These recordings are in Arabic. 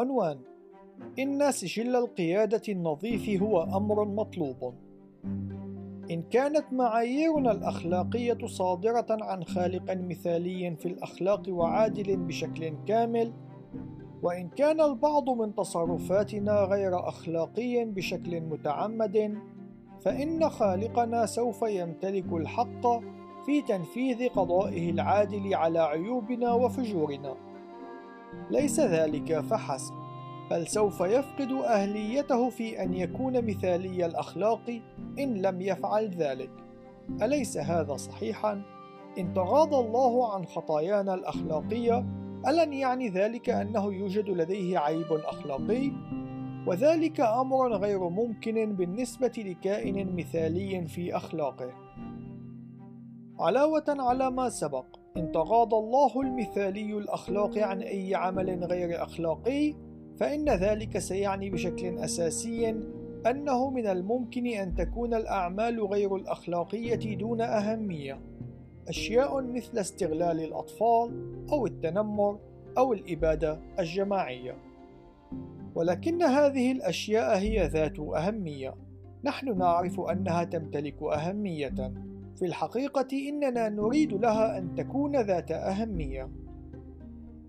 عنوان إن سجل القيادة النظيف هو أمر مطلوب. إن كانت معاييرنا الأخلاقية صادرة عن خالق مثالي في الأخلاق وعادل بشكل كامل وإن كان البعض من تصرفاتنا غير أخلاقي بشكل متعمد فإن خالقنا سوف يمتلك الحق في تنفيذ قضائه العادل على عيوبنا وفجورنا. ليس ذلك فحسب. بل سوف يفقد أهليته في أن يكون مثالي الأخلاق إن لم يفعل ذلك. أليس هذا صحيحا؟ إن تغاضى الله عن خطايانا الأخلاقية ألن يعني ذلك أنه يوجد لديه عيب أخلاقي؟ وذلك أمر غير ممكن بالنسبة لكائن مثالي في أخلاقه. علاوة على ما سبق إن تغاضى الله المثالي الأخلاق عن أي عمل غير أخلاقي فإن ذلك سيعني بشكل أساسي أنه من الممكن أن تكون الأعمال غير الأخلاقية دون أهمية. أشياء مثل استغلال الأطفال أو التنمر أو الإبادة الجماعية. ولكن هذه الأشياء هي ذات أهمية. نحن نعرف أنها تمتلك أهمية. في الحقيقة إننا نريد لها أن تكون ذات أهمية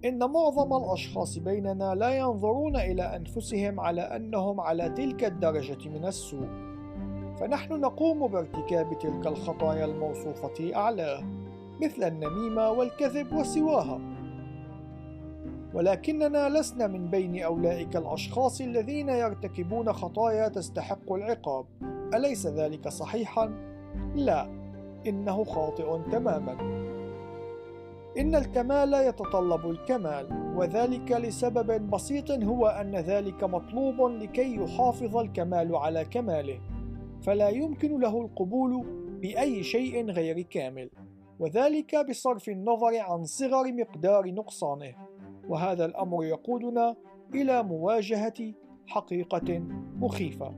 إن معظم الأشخاص بيننا لا ينظرون إلى أنفسهم على أنهم على تلك الدرجة من السوء، فنحن نقوم بارتكاب تلك الخطايا الموصوفة أعلاه، مثل النميمة والكذب وسواها. ولكننا لسنا من بين أولئك الأشخاص الذين يرتكبون خطايا تستحق العقاب، أليس ذلك صحيحا؟ لا، إنه خاطئ تماما. إن الكمال يتطلب الكمال وذلك لسبب بسيط هو أن ذلك مطلوب لكي يحافظ الكمال على كماله. فلا يمكن له القبول بأي شيء غير كامل وذلك بصرف النظر عن صغر مقدار نقصانه. وهذا الأمر يقودنا إلى مواجهة حقيقة مخيفة.